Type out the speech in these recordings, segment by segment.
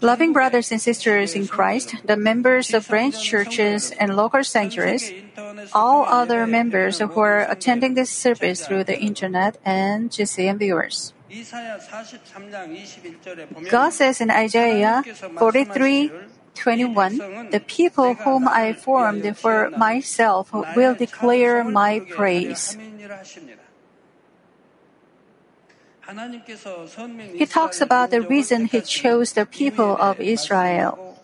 Loving brothers and sisters in Christ, the members of branch churches and local sanctuaries, all other members who are attending this service through the internet, and GCN viewers. God says in Isaiah forty-three twenty-one, the people whom I formed for myself will declare my praise. He talks about the reason he chose the people of Israel.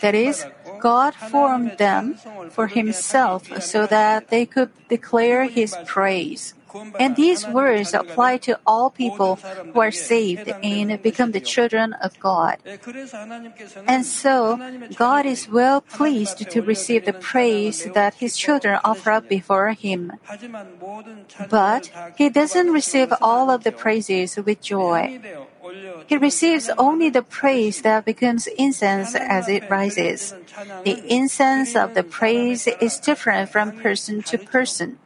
That is, God formed them for himself so that they could declare his praise. And these words apply to all people who are saved and become the children of God. And so, God is well pleased to receive the praise that His children offer up before Him. But He doesn't receive all of the praises with joy. He receives only the praise that becomes incense as it rises. The incense of the praise is different from person to person.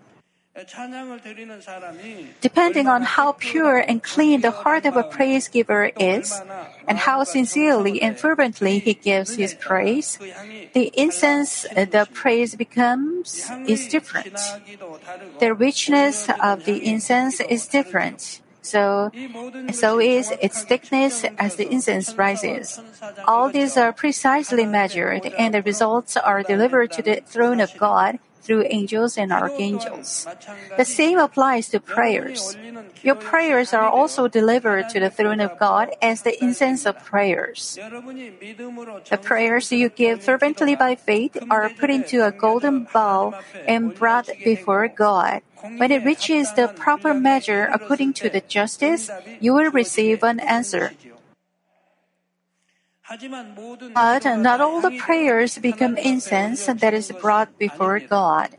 Depending on how pure and clean the heart of a praise giver is, and how sincerely and fervently he gives his praise, the incense the praise becomes is different. The richness of the incense is different. So, so is its thickness as the incense rises. All these are precisely measured, and the results are delivered to the throne of God through angels and archangels. The same applies to prayers. Your prayers are also delivered to the throne of God as the incense of prayers. The prayers you give fervently by faith are put into a golden bowl and brought before God. When it reaches the proper measure according to the justice, you will receive an answer. But not all the prayers become incense that is brought before God.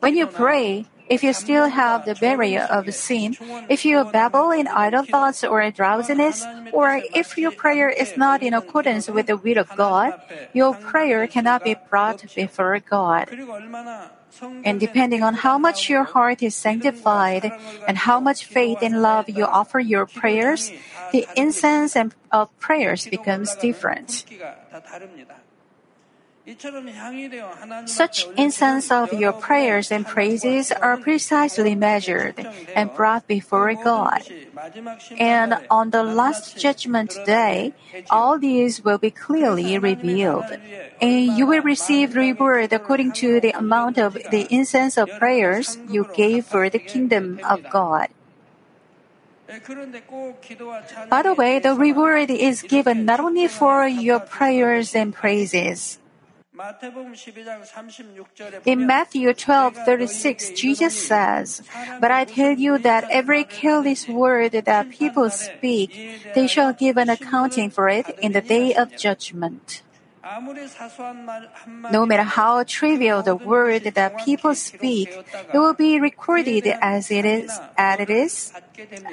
When you pray, if you still have the barrier of sin, if you babble in idle thoughts or drowsiness, or if your prayer is not in accordance with the will of God, your prayer cannot be brought before God. And depending on how much your heart is sanctified and how much faith and love you offer your prayers, the incense of prayers becomes different. Such incense of your prayers and praises are precisely measured and brought before God. And on the last judgment day, all these will be clearly revealed. And you will receive reward according to the amount of the incense of prayers you gave for the kingdom of God. By the way, the reward is given not only for your prayers and praises. In Matthew 12:36, Jesus says, "But I tell you that every careless word that people speak, they shall give an accounting for it in the day of judgment." No matter how trivial the word that people speak, it will be recorded as it is, as it is,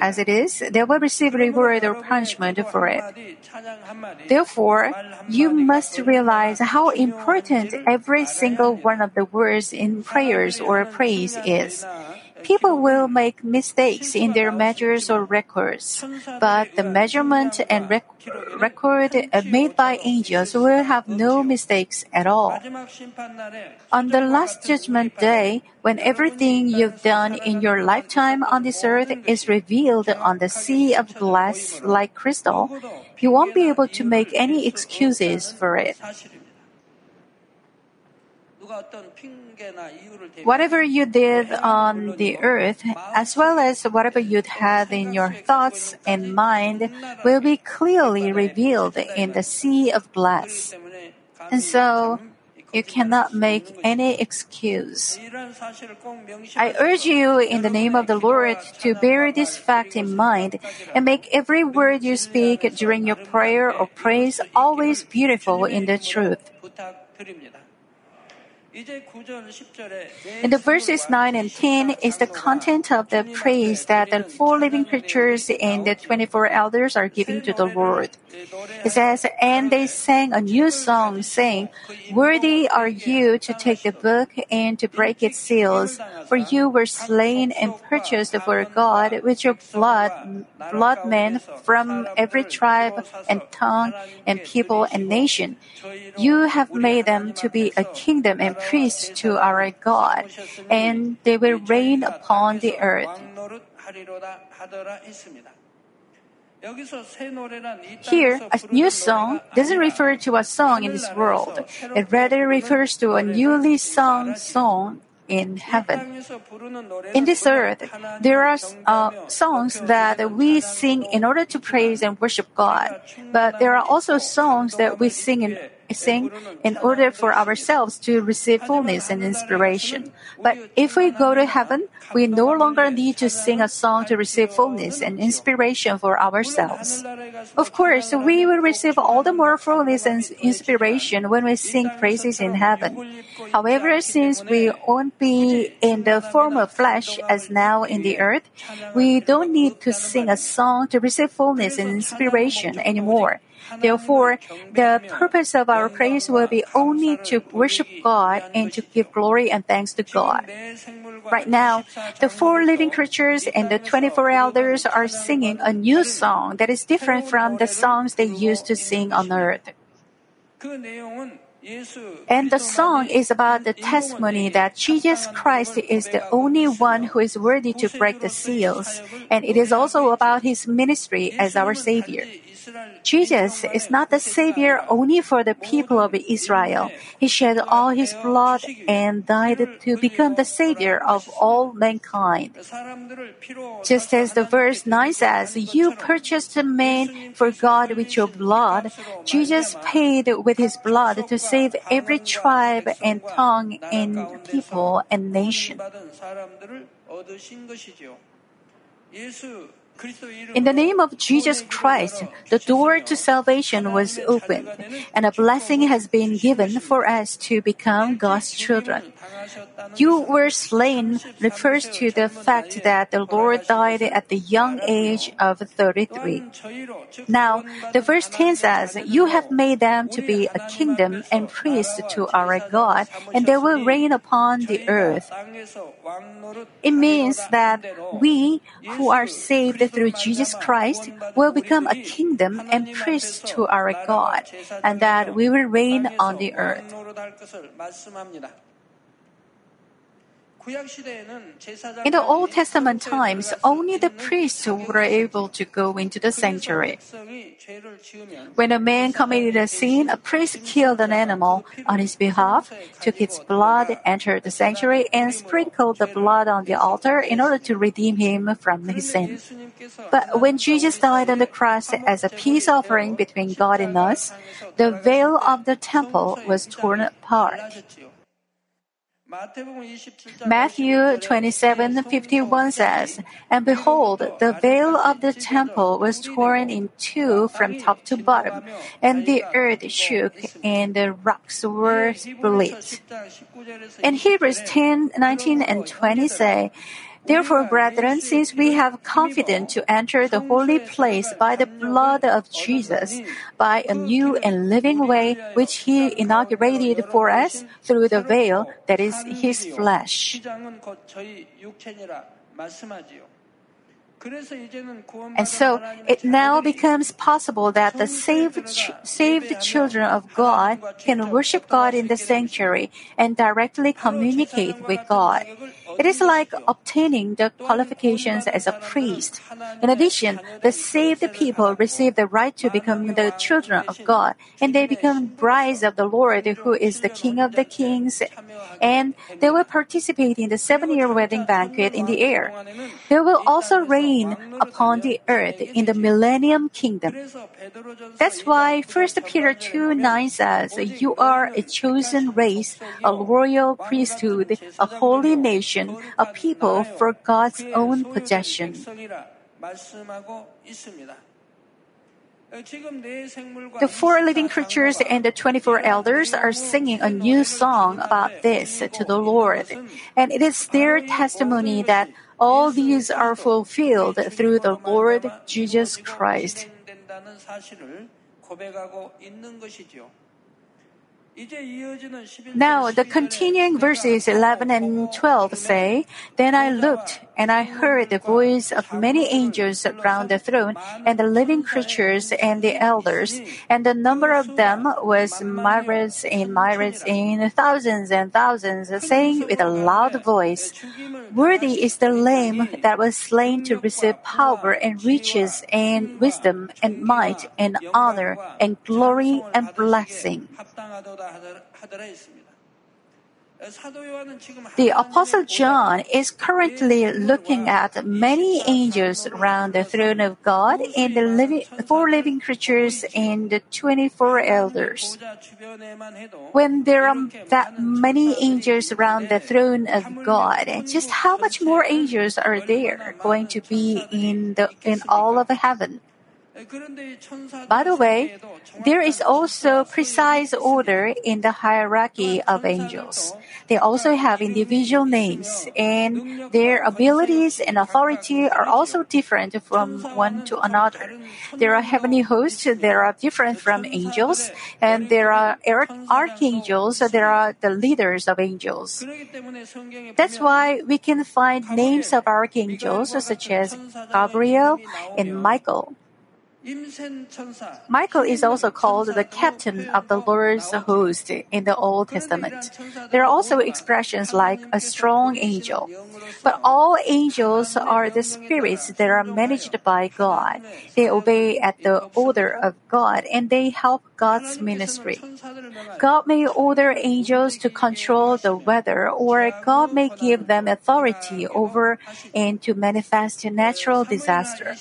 as it is. They will receive reward or punishment for it. Therefore, you must realize how important every single one of the words in prayers or praise is. People will make mistakes in their measures or records, but the measurement and rec- record made by angels will have no mistakes at all. On the last judgment day, when everything you've done in your lifetime on this earth is revealed on the sea of glass like crystal, you won't be able to make any excuses for it. Whatever you did on the earth, as well as whatever you'd had in your thoughts and mind, will be clearly revealed in the sea of glass. And so, you cannot make any excuse. I urge you in the name of the Lord to bear this fact in mind and make every word you speak during your prayer or praise always beautiful in the truth. In the verses 9 and 10 is the content of the praise that the four living creatures and the 24 elders are giving to the Lord. It says, And they sang a new song, saying, Worthy are you to take the book and to break its seals, for you were slain and purchased for God with your blood, blood men from every tribe and tongue and people and nation. You have made them to be a kingdom and priests to our God, and they will reign upon the earth. Here, a new song doesn't refer to a song in this world. It rather refers to a newly sung song in heaven. In this earth, there are uh, songs that we sing in order to praise and worship God, but there are also songs that we sing in sing in order for ourselves to receive fullness and inspiration. But if we go to heaven, we no longer need to sing a song to receive fullness and inspiration for ourselves. Of course, we will receive all the more fullness and inspiration when we sing praises in heaven. However, since we won't be in the form of flesh as now in the earth, we don't need to sing a song to receive fullness and inspiration anymore. Therefore, the purpose of our praise will be only to worship God and to give glory and thanks to God. Right now, the four living creatures and the 24 elders are singing a new song that is different from the songs they used to sing on earth. And the song is about the testimony that Jesus Christ is the only one who is worthy to break the seals, and it is also about his ministry as our Savior. Jesus is not the Savior only for the people of Israel. He shed all his blood and died to become the Savior of all mankind. Just as the verse 9 says, You purchased man for God with your blood, Jesus paid with his blood to save every tribe and tongue and people and nation. In the name of Jesus Christ, the door to salvation was opened, and a blessing has been given for us to become God's children. You were slain refers to the fact that the Lord died at the young age of 33. Now, the verse 10 says, You have made them to be a kingdom and priests to our God, and they will reign upon the earth. It means that we who are saved through Jesus Christ will become a kingdom and priests to our God, and that we will reign on the earth. In the Old Testament times, only the priests were able to go into the sanctuary. When a man committed a sin, a priest killed an animal on his behalf, took its blood, entered the sanctuary, and sprinkled the blood on the altar in order to redeem him from his sin. But when Jesus died on the cross as a peace offering between God and us, the veil of the temple was torn apart. Matthew 27:51 says, And behold, the veil of the temple was torn in two from top to bottom, and the earth shook, and the rocks were split. In Hebrews 10:19 and 20 say, Therefore, brethren, since we have confidence to enter the holy place by the blood of Jesus, by a new and living way which he inaugurated for us through the veil that is his flesh. And so it now becomes possible that the saved, saved children of God can worship God in the sanctuary and directly communicate with God. It is like obtaining the qualifications as a priest. In addition, the saved people receive the right to become the children of God, and they become brides of the Lord, who is the King of the kings, and they will participate in the seven-year wedding banquet in the air. They will also reign upon the earth in the millennium kingdom. That's why 1 Peter 2 9 says, You are a chosen race, a royal priesthood, a holy nation, a people for God's own possession. The four living creatures and the 24 elders are singing a new song about this to the Lord. And it is their testimony that all these are fulfilled through the Lord Jesus Christ. Now, the continuing verses 11 and 12 say, Then I looked, and I heard the voice of many angels around the throne, and the living creatures and the elders, and the number of them was myriads and myriads in thousands and thousands, saying with a loud voice, Worthy is the Lamb that was slain to receive power and riches and wisdom and might and honor and glory and blessing. The Apostle John is currently looking at many angels around the throne of God and the living, four living creatures and the 24 elders. When there are that many angels around the throne of God, just how much more angels are there going to be in the in all of heaven? By the way, there is also precise order in the hierarchy of angels. They also have individual names, and their abilities and authority are also different from one to another. There are heavenly hosts that are different from angels, and there are archangels that are the leaders of angels. That's why we can find names of archangels such as Gabriel and Michael. Michael is also called the captain of the Lord's host in the Old Testament. There are also expressions like a strong angel. But all angels are the spirits that are managed by God. They obey at the order of God and they help God's ministry. God may order angels to control the weather or God may give them authority over and to manifest natural disaster.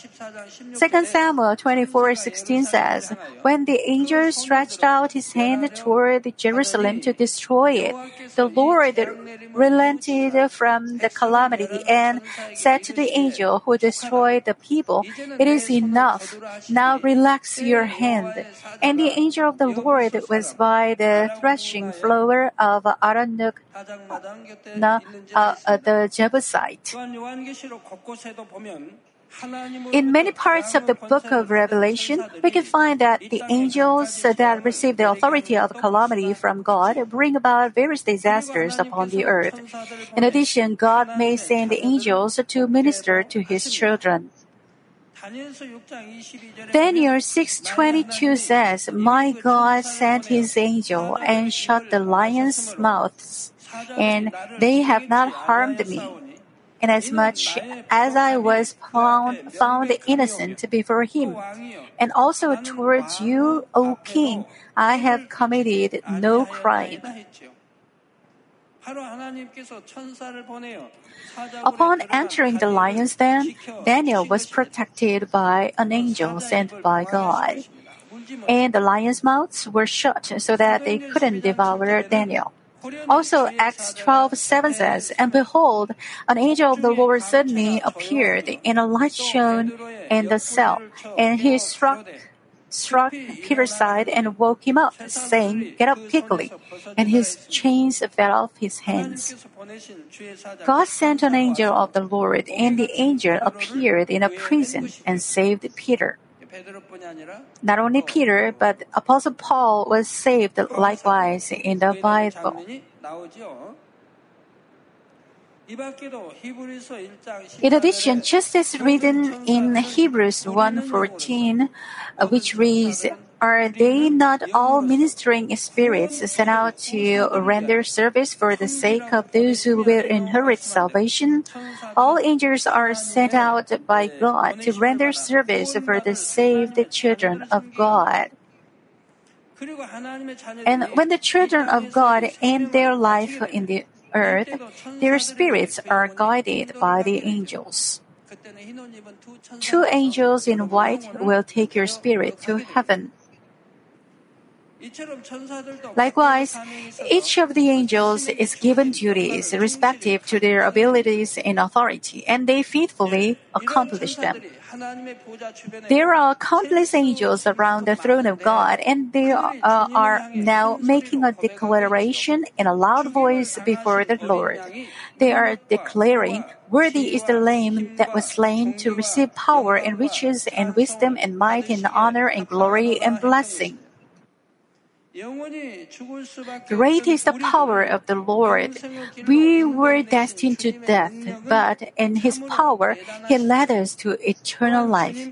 2 Samuel 24:16 says, When the angel stretched out his hand toward Jerusalem to destroy it, the Lord relented from the calamity and said to the angel who destroyed the people, It is enough. Now relax your hand. And the angel of the Lord was by the threshing floor of Araunah, uh, uh, the Jebusite. In many parts of the book of Revelation, we can find that the angels that receive the authority of calamity from God bring about various disasters upon the earth. In addition, God may send angels to minister to his children. Daniel 6:22 says, "My God sent his angel and shut the lions' mouths, and they have not harmed me." Inasmuch as I was found, found innocent before him. And also towards you, O king, I have committed no crime. Upon entering the lion's den, Daniel was protected by an angel sent by God. And the lions' mouths were shut so that they couldn't devour Daniel. Also, Acts 12 7 says, And behold, an angel of the Lord suddenly appeared, and a light shone in the cell, and he struck struck Peter's side and woke him up, saying, Get up quickly. And his chains fell off his hands. God sent an angel of the Lord, and the angel appeared in a prison and saved Peter. Not only Peter, but Apostle Paul was saved likewise in the Bible. In addition, just as written in Hebrews 1:14, uh, which reads, are they not all ministering spirits sent out to render service for the sake of those who will inherit salvation? All angels are sent out by God to render service for the saved children of God. And when the children of God end their life in the earth, their spirits are guided by the angels. Two angels in white will take your spirit to heaven. Likewise, each of the angels is given duties respective to their abilities and authority, and they faithfully accomplish them. There are countless angels around the throne of God, and they uh, are now making a declaration in a loud voice before the Lord. They are declaring, Worthy is the Lamb that was slain to receive power and riches and wisdom and might and honor and glory and blessing. Great is the power of the Lord. We were destined to death, but in His power, He led us to eternal life.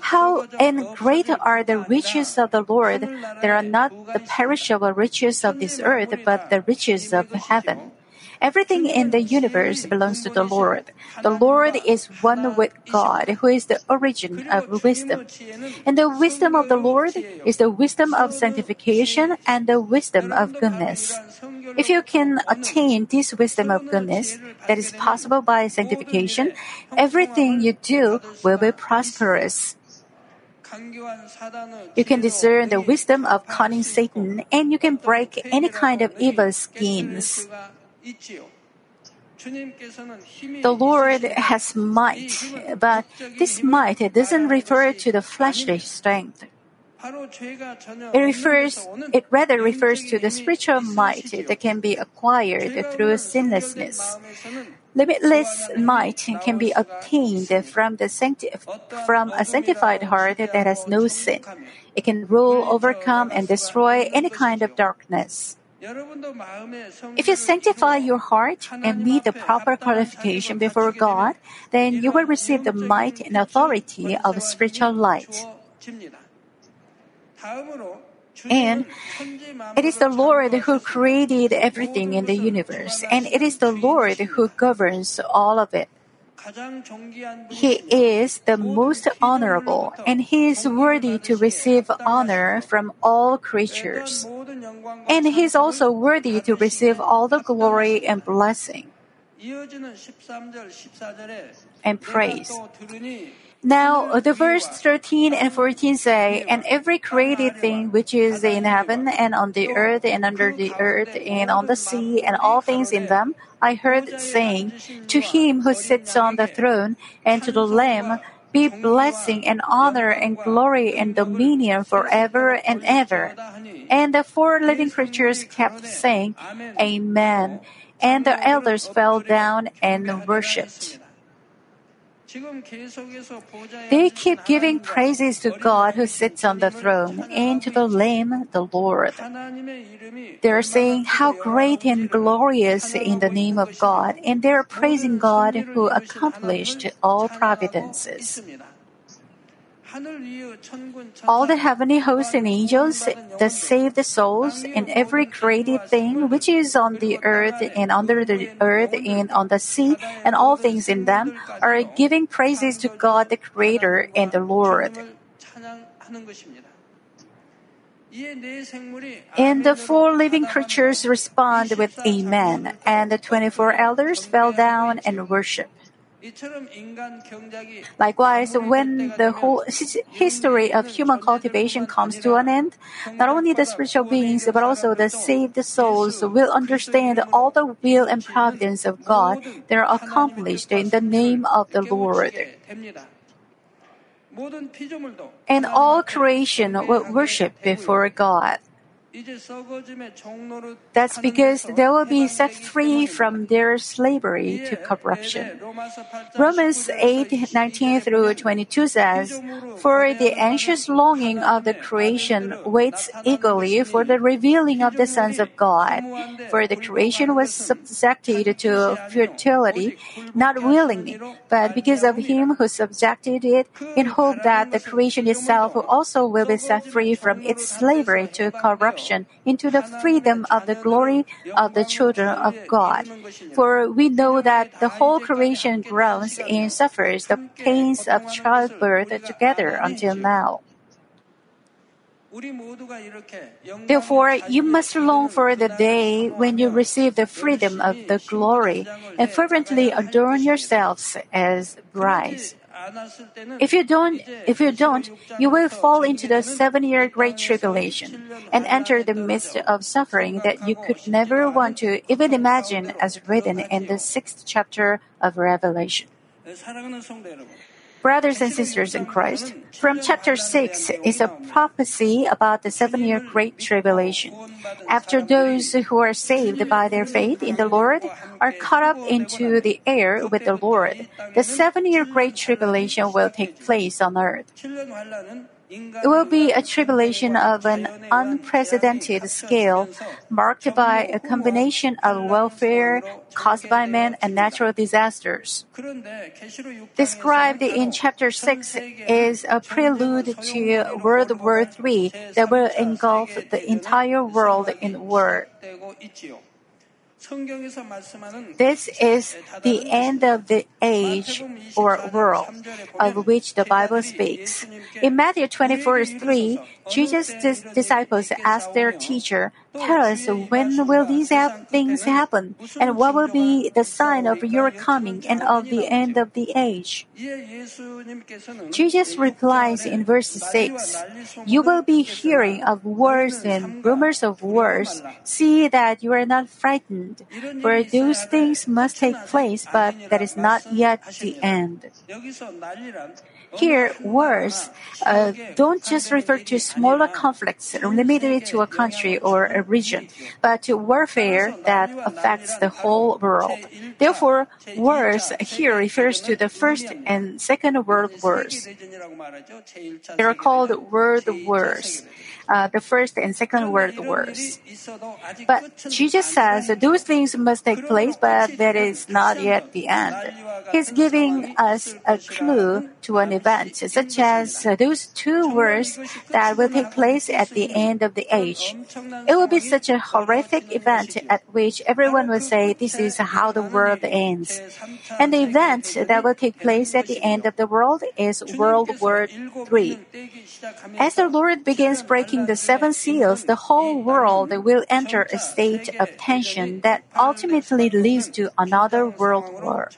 How and great are the riches of the Lord! They are not the perishable riches of this earth, but the riches of heaven. Everything in the universe belongs to the Lord. The Lord is one with God, who is the origin of wisdom. And the wisdom of the Lord is the wisdom of sanctification and the wisdom of goodness. If you can attain this wisdom of goodness that is possible by sanctification, everything you do will be prosperous. You can discern the wisdom of cunning Satan and you can break any kind of evil schemes. The Lord has might, but this might doesn't refer to the fleshly strength. It refers, it rather refers to the spiritual might that can be acquired through sinlessness. Limitless might can be obtained from the sancti- from a sanctified heart that has no sin. It can rule, overcome, and destroy any kind of darkness. If you sanctify your heart and meet the proper qualification before God, then you will receive the might and authority of spiritual light. And it is the Lord who created everything in the universe, and it is the Lord who governs all of it. He is the most honorable, and he is worthy to receive honor from all creatures. And he is also worthy to receive all the glory and blessing and praise. Now, the verse 13 and 14 say, And every created thing which is in heaven and on the earth and under the earth and on the sea and all things in them, I heard saying, To him who sits on the throne and to the Lamb be blessing and honor and glory and dominion forever and ever. And the four living creatures kept saying, Amen. And the elders fell down and worshipped. They keep giving praises to God who sits on the throne and to the Lamb, the Lord. They are saying how great and glorious in the name of God, and they are praising God who accomplished all providences. All the heavenly hosts and angels, the saved the souls, and every created thing which is on the earth and under the earth and on the sea, and all things in them, are giving praises to God the Creator and the Lord. And the four living creatures respond with Amen, and the 24 elders fell down and worship. Likewise, when the whole history of human cultivation comes to an end, not only the spiritual beings but also the saved souls will understand all the will and providence of God that are accomplished in the name of the Lord. And all creation will worship before God. That's because they will be set free from their slavery to corruption. Romans 8 19 through 22 says, For the anxious longing of the creation waits eagerly for the revealing of the sons of God. For the creation was subjected to futility, not willingly, but because of him who subjected it, in hope that the creation itself also will be set free from its slavery to corruption into the freedom of the glory of the children of God. For we know that the whole creation groans and suffers the pains of childbirth together until now. Therefore, you must long for the day when you receive the freedom of the glory and fervently adorn yourselves as brides. If you don't, if you don't, you will fall into the seven-year great tribulation and enter the midst of suffering that you could never want to even imagine as written in the sixth chapter of Revelation. Brothers and sisters in Christ, from chapter 6 is a prophecy about the seven year Great Tribulation. After those who are saved by their faith in the Lord are caught up into the air with the Lord, the seven year Great Tribulation will take place on earth. It will be a tribulation of an unprecedented scale, marked by a combination of welfare caused by man and natural disasters. Described in chapter 6 is a prelude to World War III that will engulf the entire world in war. This is the end of the age or world of which the Bible speaks. In Matthew 24 3, Jesus' disciples asked their teacher, Tell us when will these things happen, and what will be the sign of your coming and of the end of the age? Jesus replies in verse 6 You will be hearing of wars and rumors of wars. See that you are not frightened, for those things must take place, but that is not yet the end. Here, wars uh, don't just refer to smaller conflicts limited to a country or a region, but to warfare that affects the whole world. Therefore, wars here refers to the First and Second World Wars. They are called World Wars. Uh, the First and Second World Wars. But Jesus says those things must take place, but that is not yet the end. He's giving us a clue to an such as those two wars that will take place at the end of the age. It will be such a horrific event at which everyone will say this is how the world ends. And the event that will take place at the end of the world is World War III. As the Lord begins breaking the seven seals, the whole world will enter a state of tension that ultimately leads to another world war.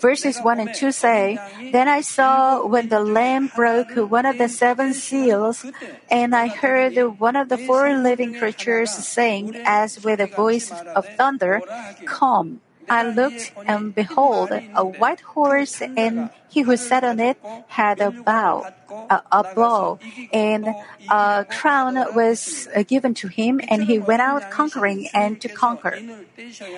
Verses 1 and 2 say, Then I saw when the Lamb broke one of the seven seals, and I heard one of the four living creatures saying, as with a voice of thunder, Come. I looked, and behold, a white horse, and he who sat on it had a bow, a, a bow, and a crown was uh, given to him, and he went out conquering and to conquer.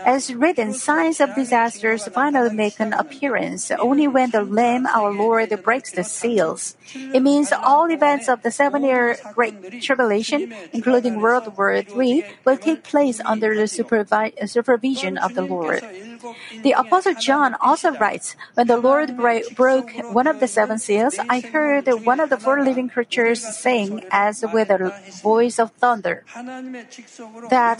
As written, signs of disasters finally make an appearance only when the Lamb, our Lord, breaks the seals. It means all events of the seven-year Great Tribulation, including World War III, will take place under the supervi- supervision of the Lord. The Apostle John also writes, When the Lord broke one of the seven seals, I heard one of the four living creatures saying, as with a voice of thunder, that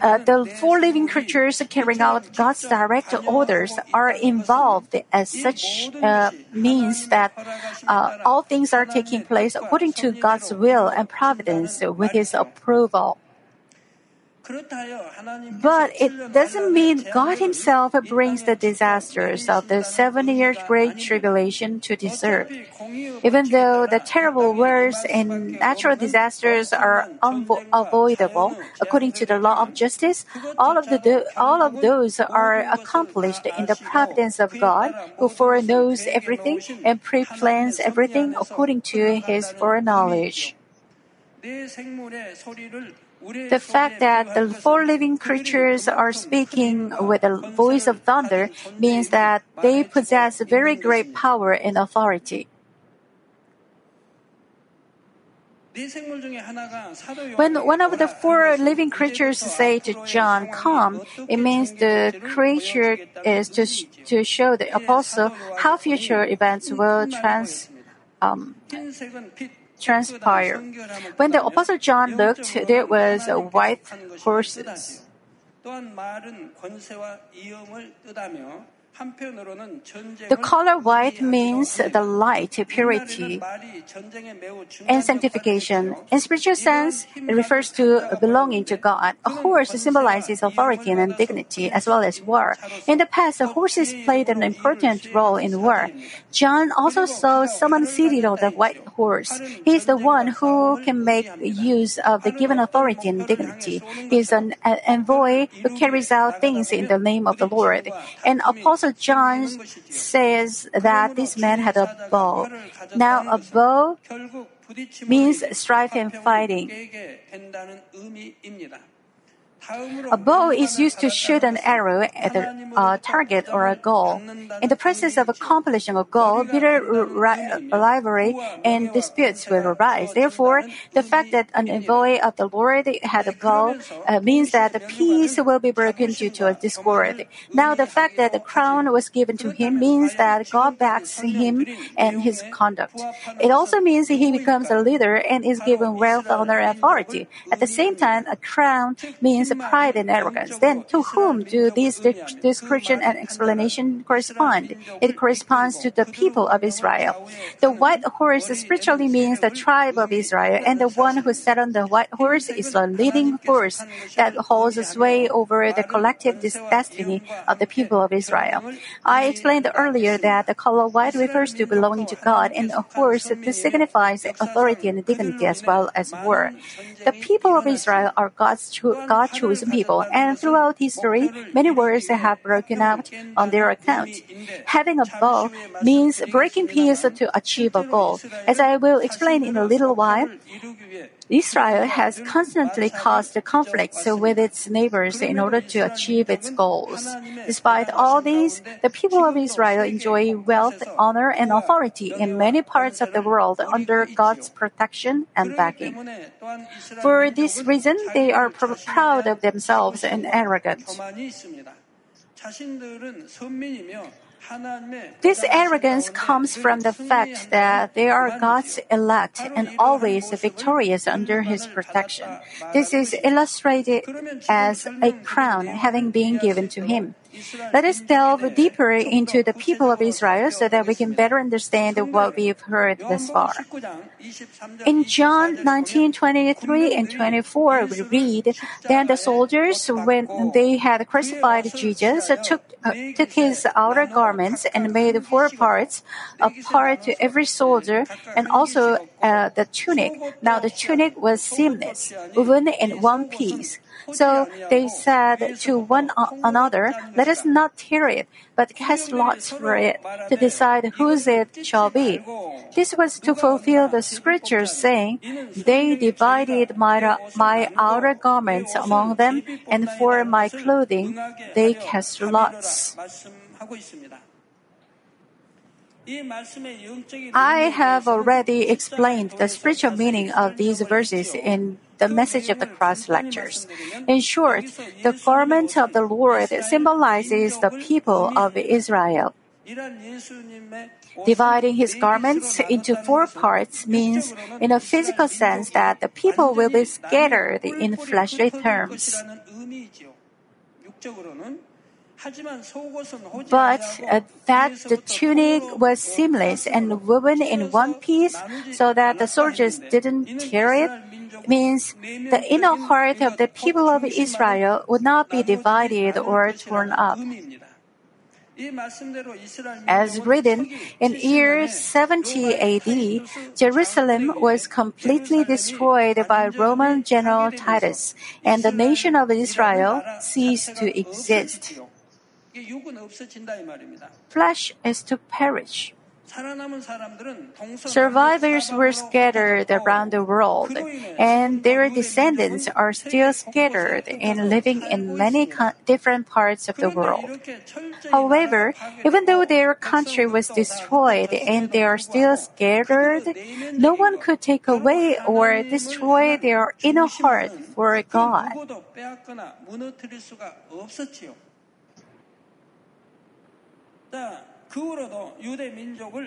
uh, the four living creatures carrying out God's direct orders are involved as such uh, means that uh, all things are taking place according to God's will and providence with His approval. But it doesn't mean God Himself brings the disasters of the seven years Great Tribulation to deserve. Even though the terrible wars and natural disasters are unavoidable according to the law of justice, all of, the, all of those are accomplished in the providence of God, who foreknows everything and pre-plans everything according to His foreknowledge. The fact that the four living creatures are speaking with a voice of thunder means that they possess very great power and authority. When one of the four living creatures say to John, "Come," it means the creature is to to show the apostle how future events will trans um, transpire. When the Apostle John looked, there was a white horses. The color white means the light, purity, and sanctification. In spiritual sense, it refers to belonging to God. A horse symbolizes authority and dignity as well as war. In the past, horses played an important role in war. John also saw someone seated on the white horse. He is the one who can make use of the given authority and dignity. He is an envoy who carries out things in the name of the Lord. And Apostle John says that this man had a bow. Now, a bow means strife and fighting. A bow is used to shoot an arrow at a target or a goal. In the process of accomplishing a goal, bitter rivalry and disputes will arise. Therefore, the fact that an envoy of the Lord had a bow uh, means that the peace will be broken due to a discord. Now, the fact that the crown was given to him means that God backs him and his conduct. It also means he becomes a leader and is given wealth, honor, and authority. At the same time, a crown means pride and arrogance. Then to whom do these description and explanation correspond? It corresponds to the people of Israel. The white horse spiritually means the tribe of Israel, and the one who sat on the white horse is the leading force that holds sway over the collective destiny of the people of Israel. I explained earlier that the color white refers to belonging to God, and a horse signifies authority and dignity as well as war. The people of Israel are God's true God chosen people, and throughout history, many wars have broken out on their account. Having a bow means breaking peace to achieve a goal. As I will explain in a little while, Israel has constantly caused conflicts with its neighbors in order to achieve its goals. Despite all these, the people of Israel enjoy wealth, honor, and authority in many parts of the world under God's protection and backing. For this reason, they are proud of themselves and arrogant. This arrogance comes from the fact that they are God's elect and always victorious under His protection. This is illustrated as a crown having been given to Him. Let us delve deeper into the people of Israel so that we can better understand what we've heard thus far. In John 19, 23 and 24, we read, Then the soldiers, when they had crucified Jesus, took, uh, took his outer garments and made four parts, a part to every soldier, and also uh, the tunic. Now the tunic was seamless, woven in one piece. So they said to one another, Let us not tear it, but cast lots for it to decide whose it shall be. This was to fulfill the scriptures saying, They divided my, my outer garments among them, and for my clothing they cast lots. I have already explained the spiritual meaning of these verses in the message of the cross lectures. In short, the garment of the Lord symbolizes the people of Israel. Dividing his garments into four parts means, in a physical sense, that the people will be scattered in fleshly terms. But uh, that the tunic was seamless and woven in one piece so that the soldiers didn't tear it means the inner heart of the people of Israel would not be divided or torn up. As written in year 70 AD, Jerusalem was completely destroyed by Roman General Titus, and the nation of Israel ceased to exist. Flesh is to perish. Survivors were scattered around the world, and their descendants are still scattered and living in many different parts of the world. However, even though their country was destroyed and they are still scattered, no one could take away or destroy their inner heart for God.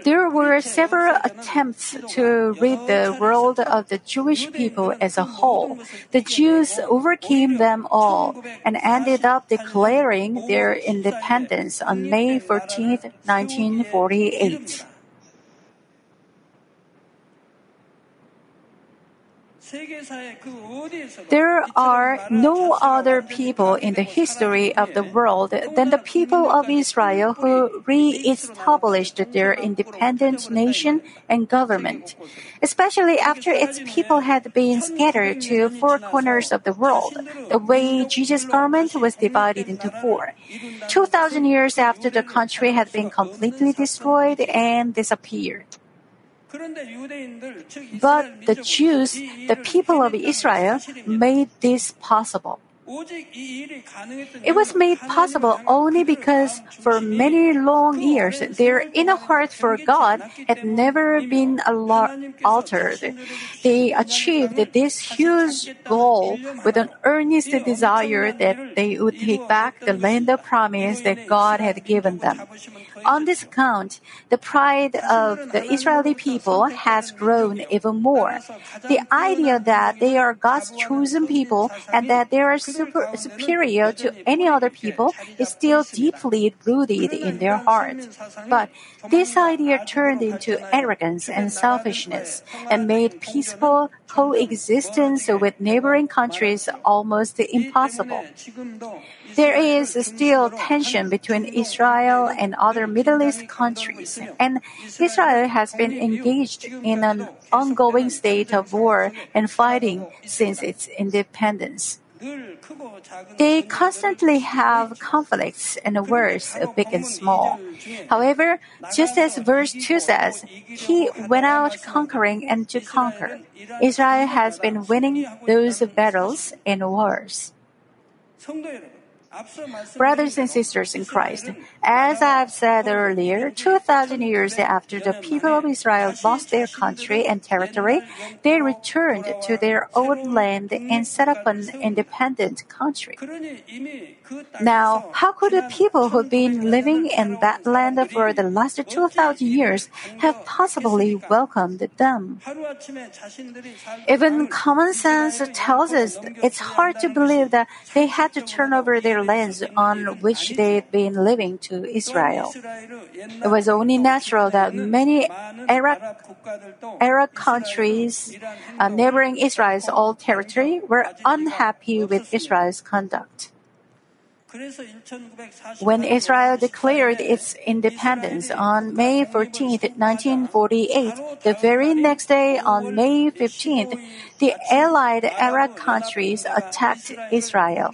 There were several attempts to rid the world of the Jewish people as a whole. The Jews overcame them all and ended up declaring their independence on May 14, 1948. There are no other people in the history of the world than the people of Israel who re-established their independent nation and government, especially after its people had been scattered to four corners of the world, the way Jesus' government was divided into four. 2,000 years after the country had been completely destroyed and disappeared. But the Jews, the people of Israel, made this possible. It was made possible only because for many long years their inner heart for God had never been altered. They achieved this huge goal with an earnest desire that they would take back the land of promise that God had given them. On this account, the pride of the Israeli people has grown even more. The idea that they are God's chosen people and that they are super, superior to any other people is still deeply rooted in their heart. But this idea turned into arrogance and selfishness and made peaceful coexistence with neighboring countries almost impossible. There is still tension between Israel and other Middle East countries, and Israel has been engaged in an ongoing state of war and fighting since its independence. They constantly have conflicts and wars, big and small. However, just as verse 2 says, He went out conquering and to conquer. Israel has been winning those battles and wars. Brothers and sisters in Christ, as I've said earlier, 2,000 years after the people of Israel lost their country and territory, they returned to their own land and set up an independent country. Now, how could the people who've been living in that land for the last 2,000 years have possibly welcomed them? Even common sense tells us it's hard to believe that they had to turn over their lands on which they'd been living to Israel. It was only natural that many Arab, Arab countries uh, neighboring Israel's old territory were unhappy with Israel's conduct. When Israel declared its independence on May 14, 1948, the very next day on May 15, the Allied Arab countries attacked Israel.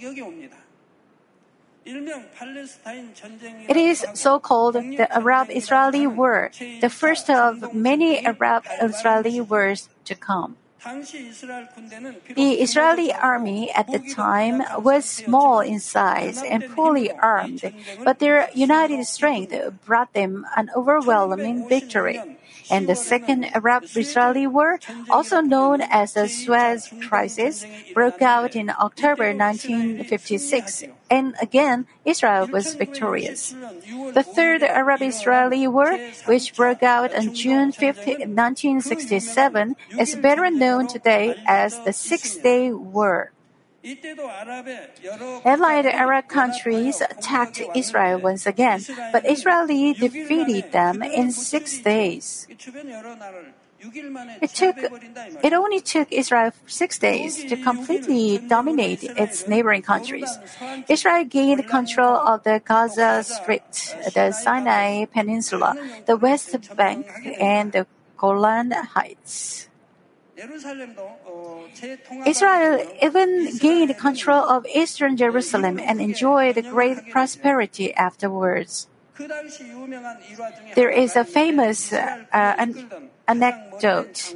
It is so called the Arab Israeli War, the first of many Arab Israeli wars to come. The Israeli army at the time was small in size and poorly armed, but their united strength brought them an overwhelming victory. And the Second Arab-Israeli War, also known as the Suez Crisis, broke out in October 1956, and again Israel was victorious. The Third Arab-Israeli War, which broke out on June 5, 1967, is better known today as the Six-Day War. Allied Arab countries attacked Israel once again, but Israel defeated them in six days. It took, it only took Israel six days to completely dominate its neighboring countries. Israel gained control of the Gaza Strip, the Sinai Peninsula, the West Bank, and the Golan Heights. Israel even gained control of eastern Jerusalem and enjoyed great prosperity afterwards. There is a famous uh, an anecdote.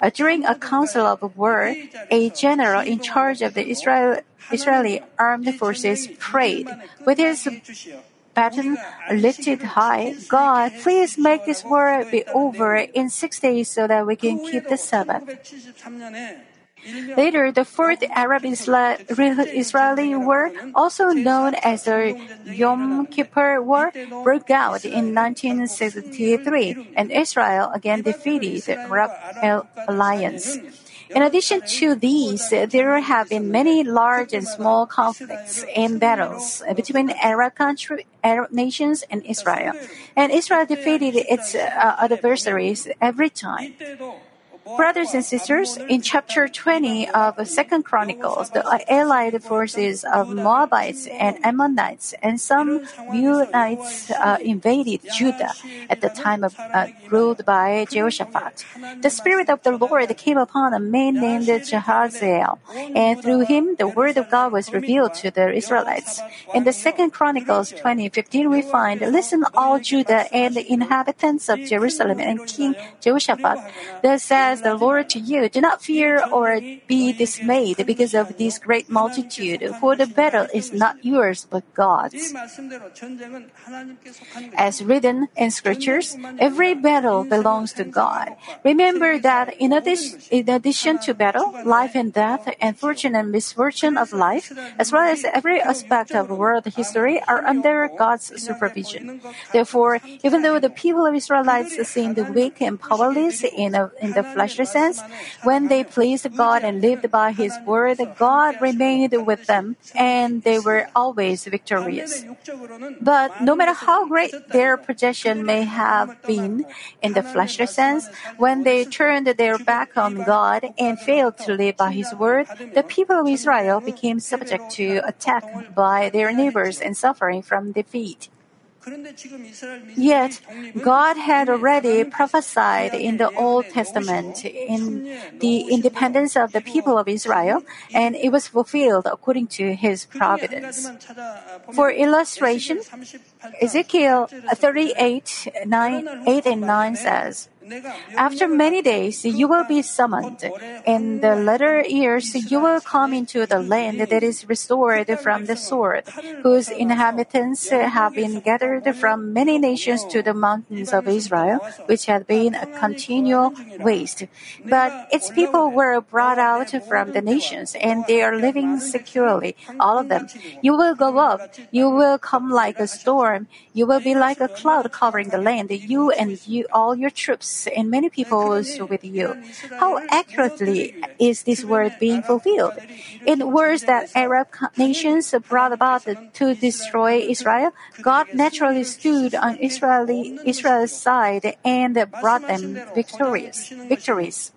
Uh, during a council of war, a general in charge of the Israel, Israeli armed forces prayed with his baton lifted high, God, please make this war be over in six days so that we can keep the Sabbath. Later, the Fourth Arab Israeli War, also known as the Yom Kippur War, broke out in 1963, and Israel again defeated the Arab Alliance. In addition to these, there have been many large and small conflicts and battles between Arab country, Arab nations and Israel, and Israel defeated its uh, adversaries every time. Brothers and sisters, in chapter 20 of Second Chronicles, the allied forces of Moabites and Ammonites and some Meunites uh, invaded Judah at the time of uh, ruled by Jehoshaphat. The Spirit of the Lord came upon a man named Jehaziel, and through him the word of God was revealed to the Israelites. In the Second Chronicles 20:15, we find, "Listen, all Judah and the inhabitants of Jerusalem and King Jehoshaphat, thus says the Lord to you, do not fear or be dismayed because of this great multitude, for the battle is not yours but God's. As written in scriptures, every battle belongs to God. Remember that in addition, in addition to battle, life and death, and fortune and misfortune of life, as well as every aspect of world history, are under God's supervision. Therefore, even though the people of Israelites seemed weak and powerless in, a, in the fleshly sense, when they pleased God and lived by His word, God remained with them, and they were always victorious. But no matter how great their possession may have been in the fleshly sense, when they turned their back on God and failed to live by His word, the people of Israel became subject to attack by their neighbors and suffering from defeat. Yet, God had already prophesied in the Old Testament in the independence of the people of Israel, and it was fulfilled according to His providence. For illustration, Ezekiel 38, 9, 8 and 9 says, after many days, you will be summoned. In the latter years, you will come into the land that is restored from the sword, whose inhabitants have been gathered from many nations to the mountains of Israel, which had been a continual waste. But its people were brought out from the nations, and they are living securely, all of them. You will go up. You will come like a storm. You will be like a cloud covering the land, you and you, all your troops and many peoples with you. How accurately is this word being fulfilled? In words that Arab nations brought about to destroy Israel, God naturally stood on Israeli, Israel's side and brought them victorious, victories.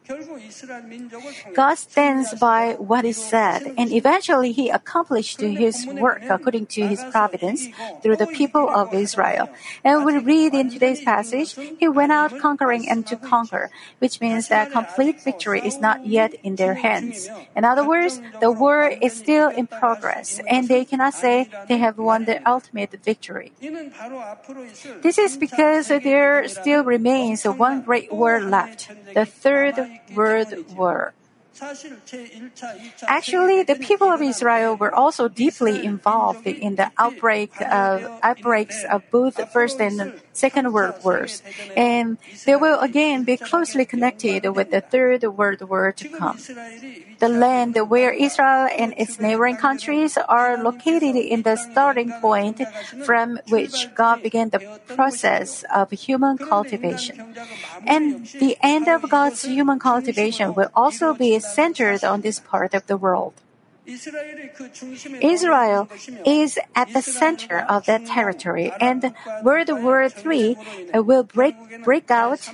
God stands by what is said, and eventually He accomplished His work according to His providence through the people of Israel. And we read in today's passage, He went out conquering and to conquer, which means that complete victory is not yet in their hands. In other words, the war is still in progress, and they cannot say they have won the ultimate victory. This is because there still remains one great war left, the Third World War. Actually, the people of Israel were also deeply involved in the outbreak of outbreaks of both the First and Second World Wars, and they will again be closely connected with the Third World War to come. The land where Israel and its neighboring countries are located in the starting point from which God began the process of human cultivation. And the end of God's human cultivation will also be centered on this part of the world. Israel is at the center of that territory, and World War III will break, break out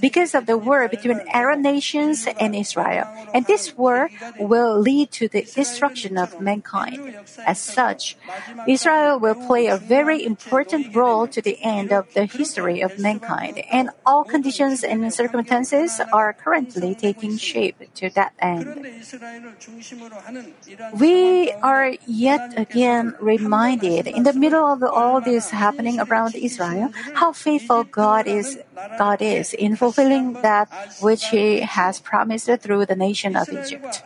because of the war between Arab nations and Israel. And this war will lead to the destruction of mankind. As such, Israel will play a very important role to the end of the history of mankind, and all conditions and circumstances are currently taking shape to that end. We are yet again reminded in the middle of all this happening around Israel how faithful God is God is in fulfilling that which he has promised through the nation of Egypt.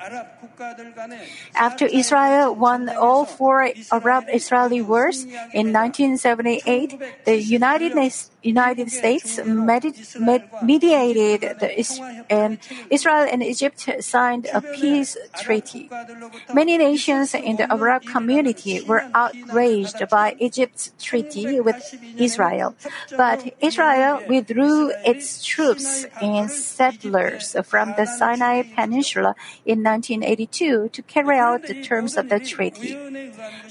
After Israel won all four Arab Israeli wars in 1978, the United United States medi- med- mediated the is- and Israel and Egypt signed a peace treaty. Many nations in the Arab community were outraged by Egypt's treaty with Israel, but Israel withdrew its troops and settlers from the Sinai Peninsula in 1982 to carry out the terms of the treaty.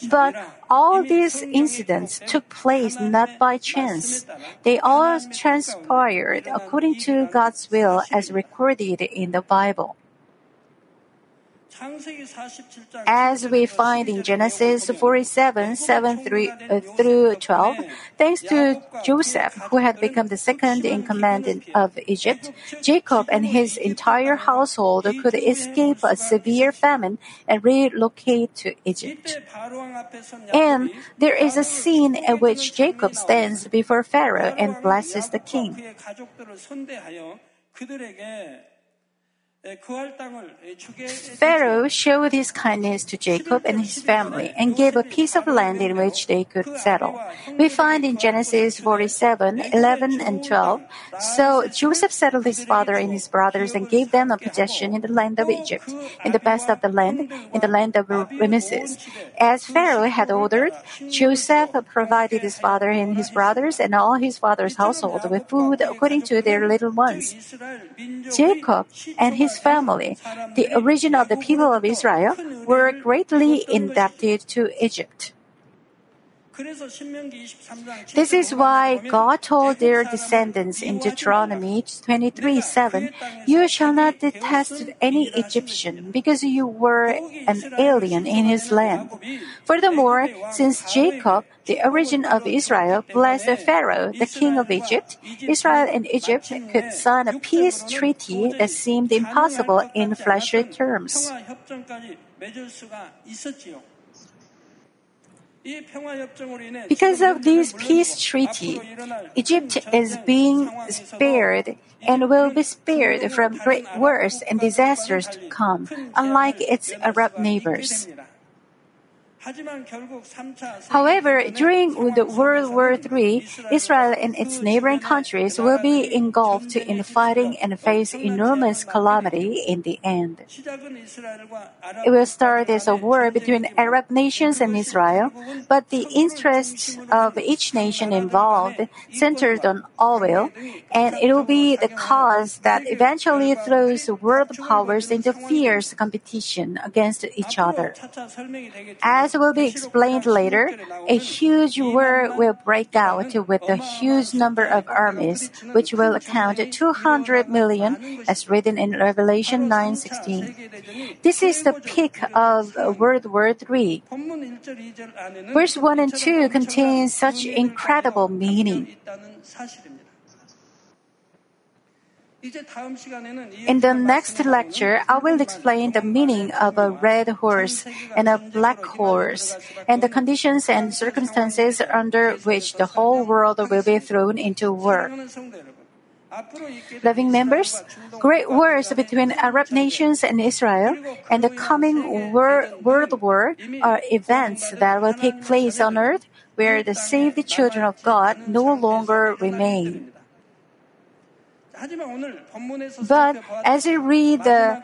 But all these incidents took place not by chance. They all transpired according to God's will as recorded in the Bible. As we find in Genesis 47, 7 through, uh, through 12, thanks to Joseph, who had become the second in command of Egypt, Jacob and his entire household could escape a severe famine and relocate to Egypt. And there is a scene at which Jacob stands before Pharaoh and blesses the king. Pharaoh showed his kindness to Jacob and his family and gave a piece of land in which they could settle. We find in Genesis 47, 11 and 12. So Joseph settled his father and his brothers and gave them a possession in the land of Egypt, in the best of the land, in the land of Ramesses. As Pharaoh had ordered, Joseph provided his father and his brothers and all his father's household with food according to their little ones. Jacob and his family, the origin of the people of Israel, were greatly indebted to Egypt. This is why God told their descendants in Deuteronomy 23 7, You shall not detest any Egyptian, because you were an alien in his land. Furthermore, since Jacob, the origin of Israel, blessed Pharaoh, the king of Egypt, Israel and Egypt could sign a peace treaty that seemed impossible in fleshly terms. Because of this peace treaty, Egypt is being spared and will be spared from great wars and disasters to come, unlike its Arab neighbors. However, during the World War III, Israel and its neighboring countries will be engulfed in fighting and face enormous calamity in the end. It will start as a war between Arab nations and Israel, but the interests of each nation involved centered on oil, and it will be the cause that eventually throws world powers into fierce competition against each other. As will be explained later, a huge war will break out with a huge number of armies, which will account 200 million, as written in Revelation 9:16. This is the peak of World War III. Verse 1 and 2 contain such incredible meaning. In the next lecture, I will explain the meaning of a red horse and a black horse, and the conditions and circumstances under which the whole world will be thrown into war. Loving members, great wars between Arab nations and Israel and the coming war, world war are events that will take place on earth where the saved children of God no longer remain. But as we read, uh,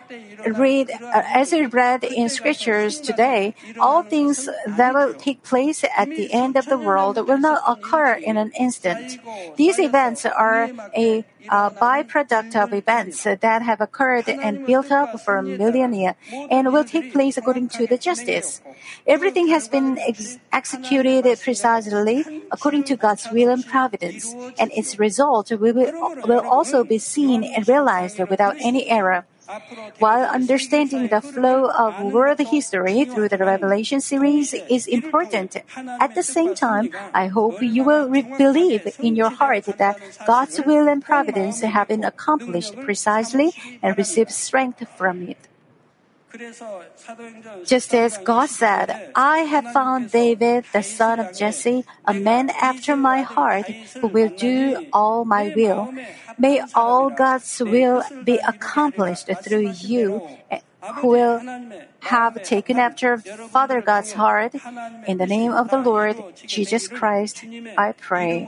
read uh, as we read in scriptures today, all things that will take place at the end of the world will not occur in an instant. These events are a a byproduct of events that have occurred and built up for millennia and will take place according to the justice. Everything has been ex- executed precisely according to God's will and providence, and its result will, be, will also be seen and realized without any error. While understanding the flow of world history through the Revelation series is important, at the same time, I hope you will re- believe in your heart that God's will and providence have been accomplished precisely and receive strength from it. Just as God said, I have found David, the son of Jesse, a man after my heart, who will do all my will. May all God's will be accomplished through you, eh, who will have taken after Father God's heart. In the name of the Lord Jesus Christ, I pray.